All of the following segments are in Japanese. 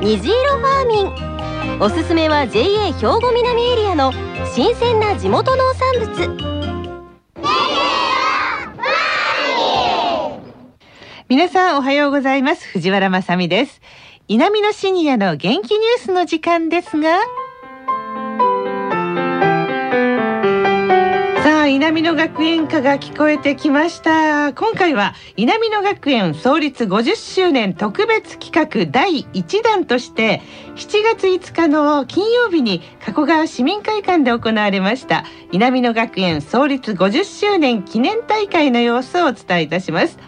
虹色ファーミン。おすすめは JA 兵庫南エリアの新鮮な地元農産物。皆さんおはようございます。藤原まさです。南のシニアの元気ニュースの時間ですが。南野学園歌が聞こえてきました。今回は南野学園創立50周年特別企画第1弾として7月5日の金曜日に加古川市民会館で行われました南野学園創立50周年記念大会の様子をお伝えいたします。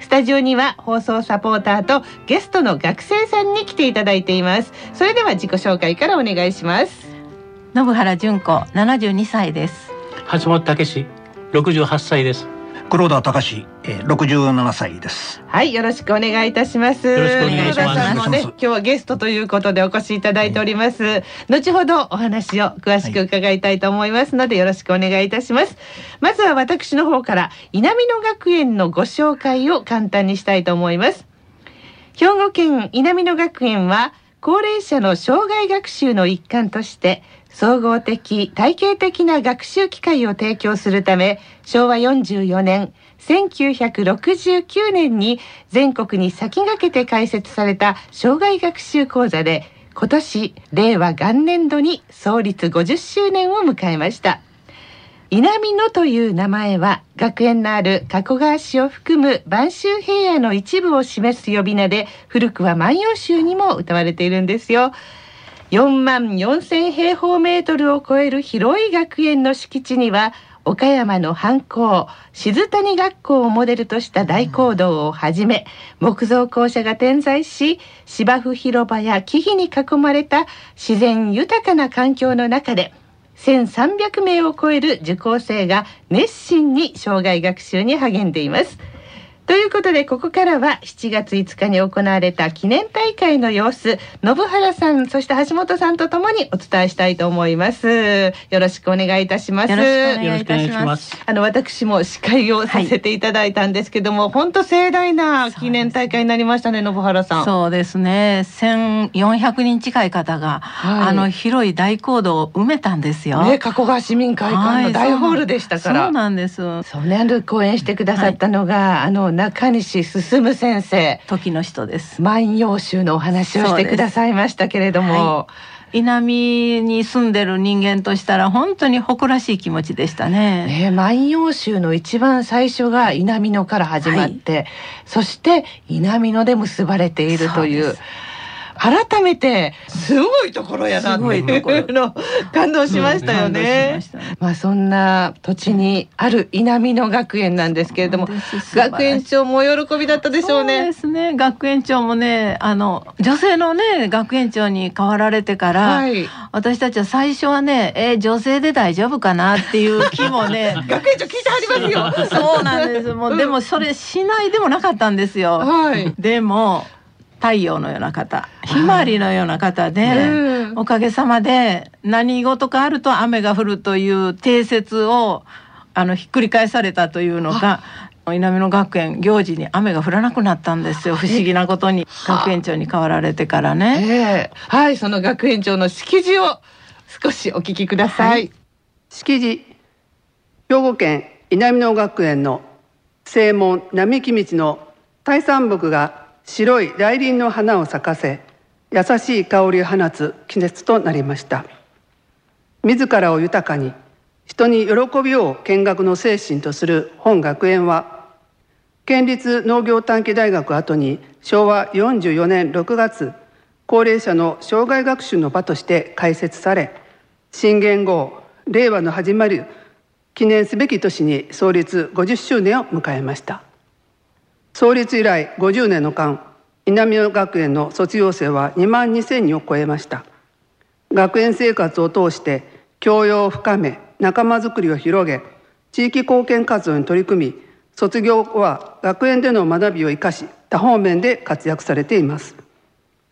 スタジオには放送サポーターとゲストの学生さんに来ていただいています。それでは自己紹介からお願いします。信原純子72歳です。橋本武史六十八歳です。黒田隆六十七歳です。はいよろしくお願いいたします。よろしくお願いします。ね今日はゲストということでお越しいただいております、はい、後ほどお話を詳しく伺いたいと思いますので、よろしくお願いいたします。まずは私の方から稲美野学園のご紹介を簡単にしたいと思います。兵庫県稲美野学園は高齢者の障害学習の一環として総合的体系的な学習機会を提供するため昭和44年1969年に全国に先駆けて開設された障害学習講座で今年令和元年度に創立50周年を迎えました。稲美野という名前は学園のある加古川市を含む播州平野の一部を示す呼び名で古くは万葉集にも歌われているんですよ。4万4千平方メートルを超える広い学園の敷地には岡山の藩校静谷学校をモデルとした大講堂をはじめ木造校舎が点在し芝生広場や木々に囲まれた自然豊かな環境の中で1300名を超える受講生が熱心に障害学習に励んでいます。ということでここからは7月5日に行われた記念大会の様子信原さんそして橋本さんとともにお伝えしたいと思います。よろしくお願いいたします。よろしくお願いいたします。あの私も司会をさせていただいたんですけども、はい、本当盛大な記念大会になりましたね信原さん。そうですね。1400人近い方が、はい、あの広い大講堂を埋めたんですよ。ね加古川市民会館の大ホールでしたから、はい、そうなんです。そうね講演してくださったのが、あの中西進先生。時の人です。万葉集のお話をしてくださいましたけれども、稲美に住んでる人間としたら本当に誇らしい気持ちでしたね。ね万葉集の一番最初が稲美野から始まって、はい、そして稲美野で結ばれているという。改めてすごいところやなっていうの感動しましたよね。まあそんな土地にある稲美野学園なんですけれども、学園長も喜びだったでしょうね。そうですね。学園長もね、あの女性のね学園長に変わられてから、はい、私たちは最初はね、えー、女性で大丈夫かなっていう気もね、学園長聞いてありますよ。そうなんです。もう、でもそれしないでもなかったんですよ。はい、でも。太陽のような方ひまわりのような方で、おかげさまで何事かあると雨が降るという定説をあのひっくり返されたというのが稲美野学園行事に雨が降らなくなったんですよ。不思議なことに学園長に変わられてからね、えー、はいその学園長の式辞を少しお聞きください、はい、式辞兵庫県稲美野学園の正門並木道の大山木が白い大輪の花を咲かせ優しい香りを放つ季節となりました。自らを豊かに人に喜びを見学の精神とする本学園は県立農業短期大学後に昭和44年6月高齢者の障害学習の場として開設され新元号令和の始まり記念すべき年に創立50周年を迎えました。創立以来50年の間稲美野学園の卒業生は2万2千人を超えました。学園生活を通して教養を深め仲間づくりを広げ地域貢献活動に取り組み卒業後は学園での学びを生かし多方面で活躍されています。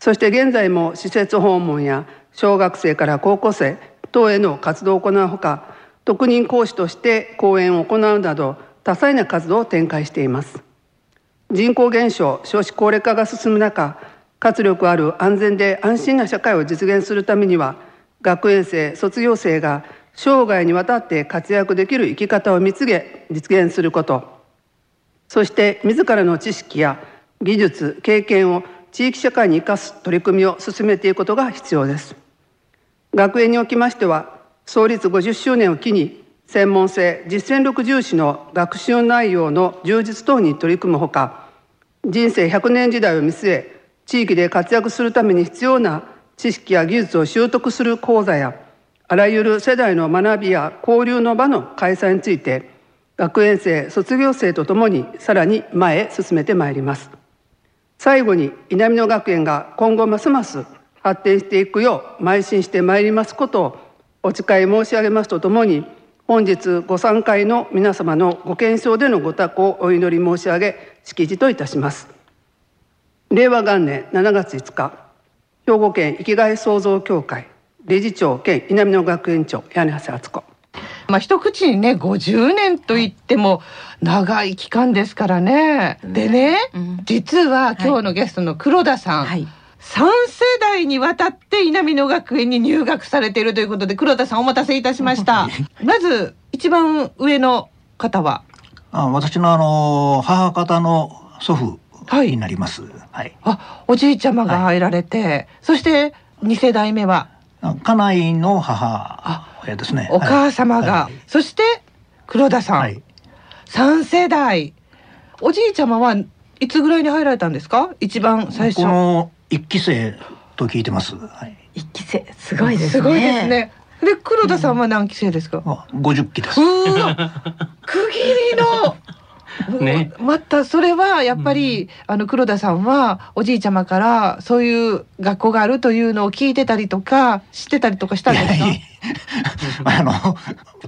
そして現在も施設訪問や小学生から高校生等への活動を行うほか特任講師として講演を行うなど多彩な活動を展開しています。人口減少少子高齢化が進む中活力ある安全で安心な社会を実現するためには学園生卒業生が生涯にわたって活躍できる生き方を見つけ実現すること。そして自らの知識や技術経験を地域社会に生かす取り組みを進めていくことが必要です。学園におきましては創立50周年を機に専門性実践力重視の学習内容の充実等に取り組むほか人生100年時代を見据え地域で活躍するために必要な知識や技術を習得する講座やあらゆる世代の学びや交流の場の開催について学園生卒業生とともにさらに前へ進めてまいります。最後に稲美野学園が今後ますます発展していくよう邁進してまいりますことをお誓い申し上げますとともに本日ご参会の皆様のご健勝でのご多幸をお祈り申し上げ式辞といたします。令和元年7月5日兵庫県生きがい創造協会理事長兼稲美野学園長柳橋敦子。まあ一口にね50年といっても長い期間ですからね。でね、うん、実は今日のゲストの黒田さん、はい、3世代にわたって稲美野学園に入学されているということで黒田さんお待たせいたしました。まず一番上の方は？あ私のあの母方の祖父になります。はい。はい、あおじいちゃまが入られて、はい、そして2世代目は？家内の母親ですね。お母様が、はい、そして黒田さん、はい、3世代。おじいちゃまはいつぐらいに入られたんですか？一番最初。この一期生と聞いてます。はい、一期生すごいですね。すごいですね。で黒田さんは何期生ですか？五十期です。区切りの ね、またそれはやっぱり、うん、あの黒田さんはおじいちゃまからそういう学校があるというのを聞いてたりとか知ってたりとかしたんですか？あの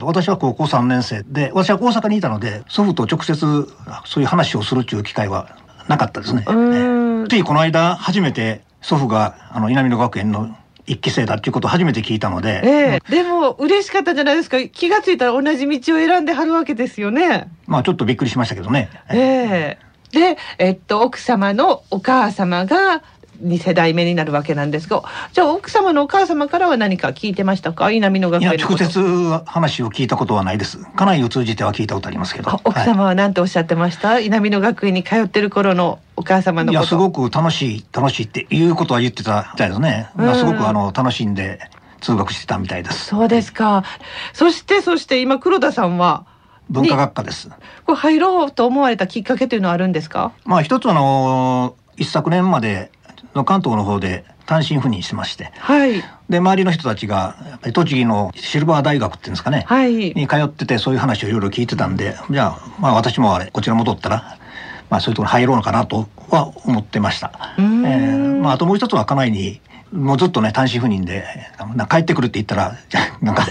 私は高校3年生で私は大阪にいたので祖父と直接そういう話をするっていう機会はなかったですね。ついこの間初めて祖父があの南野学園の一期生だっていうことを初めて聞いたので、えー、でも嬉しかったじゃないですか。気が付いたら同じ道を選んではるわけですよね。まあちょっとびっくりしましたけどね。ええ。ー、でえっと奥様のお母様が2世代目になるわけなんですがじゃあ奥様のお母様からは何か聞いてましたか？稲美野学園直接話を聞いたことはないです。家内を通じては聞いたことありますけど。奥様は何ておっしゃってました、はい、稲美野学園に通ってる頃のお母様のいやすごく楽しい楽しいっていうことは言ってたみたいですね、うん、すごくあの楽しんで通学してたみたいです。そうですか。そしてそして今黒田さんは文化学科です。これ入ろうと思われたきっかけというのはあるんですか？まあ一つあの一昨年までの関東の方で単身赴任してまして、はい、で周りの人たちが栃木のシルバー大学っていうんですかね、はい、に通っててそういう話をいろいろ聞いてたんでじゃあまあ私もあれこちら戻ったら、まあ、そういうところに入ろうのかなとは思ってました。えー、まあ、あともう一つは家内にもうずっとね単身赴任で帰ってくるって言ったら なんか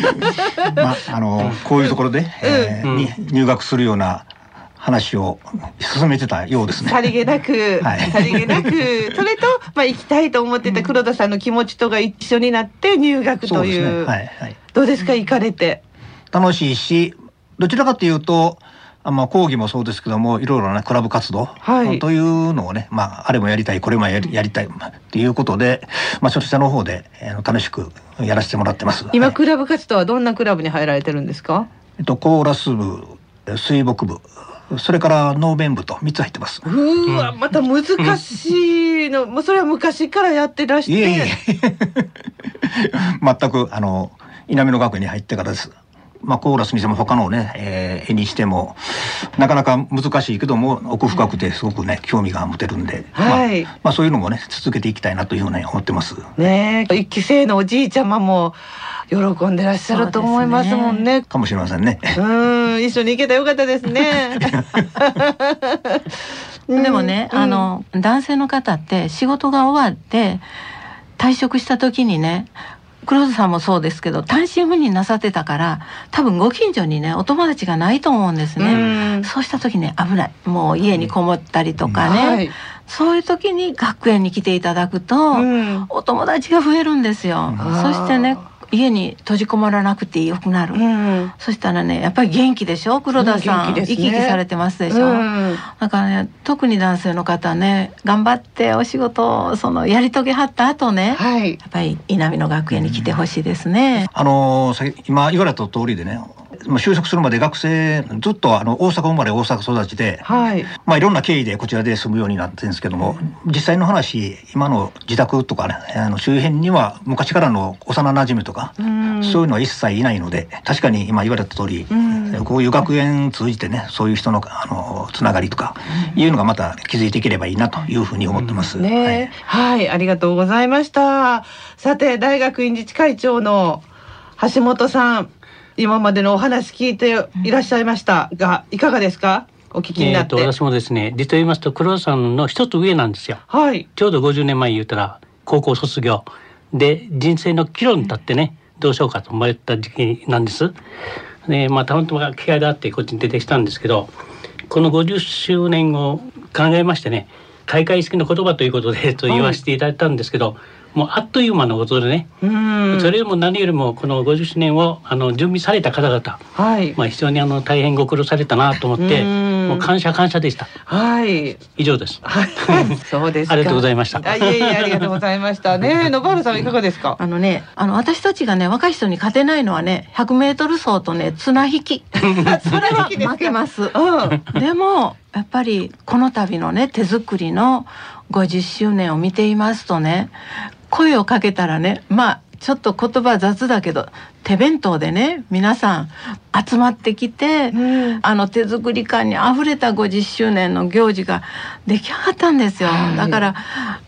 まああのこういうところで、えー、に入学するような話を進めてたようですね。さりげなく、はい、さりげなく、それと、まあ、行きたいと思ってた黒田さんの気持ちとが一緒になって入学という。うね、はい、はい。どうですか、行かれて？楽しいし、どちらかというと、あまあ、講義もそうですけどもいろいろなクラブ活動、はい、というのをね、まあ、あれもやりたいこれもやりやりたいっていうことで、まあ、そちらの方で、えー、楽しくやらせてもらってます。今、クラブ活動はどんなクラブに入られてるんですか？えっと、コーラス部水墨部それからノーベン部と三つ入ってます。うわ、また難しいの、もうそれは昔からやってらして。いえいえ 全くあの稲美野学園に入ってからです。まあ、コーラスにしても他のね、えー、絵にしてもなかなか難しいけども奥深くてすごくね興味が持てるんで、はい、まあ、まあそういうのもね続けていきたいなというふうに思ってます。ね一期生のおじいちゃまも喜んでらっしゃると思いますもんね。かもしれませんね。うん、一緒に行けたよかったですね。でもね、あの男性の方って仕事が終わって退職した時にね黒田さんもそうですけど単身赴任なさってたから多分ご近所にねお友達がないと思うんですね。そうした時ね危ない。もう家にこもったりとかね、はい、そういう時に学園に来ていただくと、お友達が増えるんですよ。そしてね家に閉じこもらなくてよくなる、うん、そしたらねやっぱり元気でしょ？黒田さん、うん、ね、生き生きされてますでしょ、うん、だからね特に男性の方ね頑張ってお仕事をそのやり遂げはった後ね、はい、やっぱり稲美の学園に来てほしいですね、あの今言われた通りでね就職するまで学生ずっとあの大阪生まれ大阪育ちで、はい、まあいろんな経緯でこちらで住むようになってるんですけども、実際の話今の自宅とかねあの周辺には昔からの幼なじみとか、そういうのは一切いないので確かに今言われた通り、こういう学園通じてねそういう人のあのつながりとかいうのがまた気づいていければいいなというふうに思ってます。ね、はい、はい、ありがとうございました。さて大学院自治会長の橋本さん今までのお話聞いていらっしゃいました。が、いかがですか？お聞きになって、えー、私もですね実を言いますと黒田さんの一つ上なんですよ、はい、ちょうど50年前言ったら高校卒業。で人生の岐路に立ってねどうしようかと思った時期なんです。でまあたまたま機会があってこっちに出てきたんですけどこの50周年を考えましてね開会式の言葉ということでと言わせていただいたんですけど、はいもうあっという間のことでねそれよりも何よりもこの50周年をあの準備された方々、はい、まあ非常にあの大変ご苦労されたなと思ってもう感謝感謝でした。はい。以上です。はい。そうですありがとうございました。あいえいえありがとうございましたね。野原さんいかがですか？あのね、あの私たちがね若い人に勝てないのはね、100メートル走とね綱引き。綱引き負けます。うん。でもやっぱりこの度のね手作りの50周年を見ていますとね声をかけたらねまあちょっと言葉雑だけど手弁当でね皆さん集まってきて、うん、あの手作り感にあふれた50周年の行事が出来上がったんですよ、はい、だから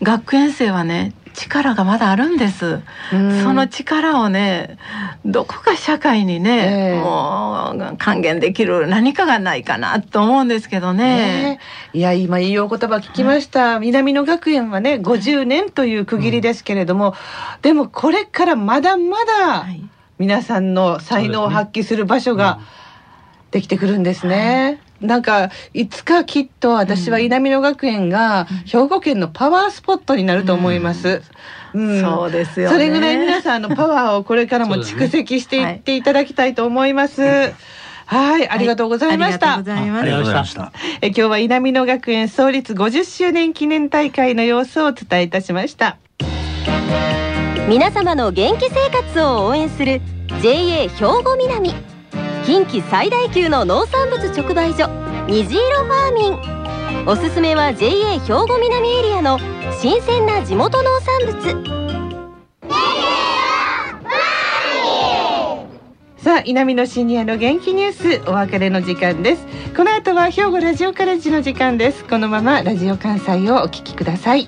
学園生はね力がまだあるんです、その力をねどこか社会にね、えー、もう還元できる何かがないかなと思うんですけどね、えー、いや今いいお言葉聞きました、南野学園はね50年という区切りですけれども、うん、でもこれからまだまだ皆さんの才能を発揮する場所ができてくるんですね。なんかいつかきっと私は稲美野学園が兵庫県のパワースポットになると思います。うん、そうですよ、ね、それぐらい皆さんのパワーをこれからも蓄積していっていただきたいと思います。はい、ありがとうございました。ありがとうございました。え今日は稲美野学園創立50周年記念大会の様子をお伝えいたしました。皆様の元気生活を応援する JA 兵庫南。近畿最大級の農産物直売所虹色ファーミン。おすすめは JA 兵庫南エリアの新鮮な地元農産物。さあ南のシニアの元気ニュースお別れの時間です。この後は兵庫ラジオカレッジの時間です。このままラジオ関西をお聞きください。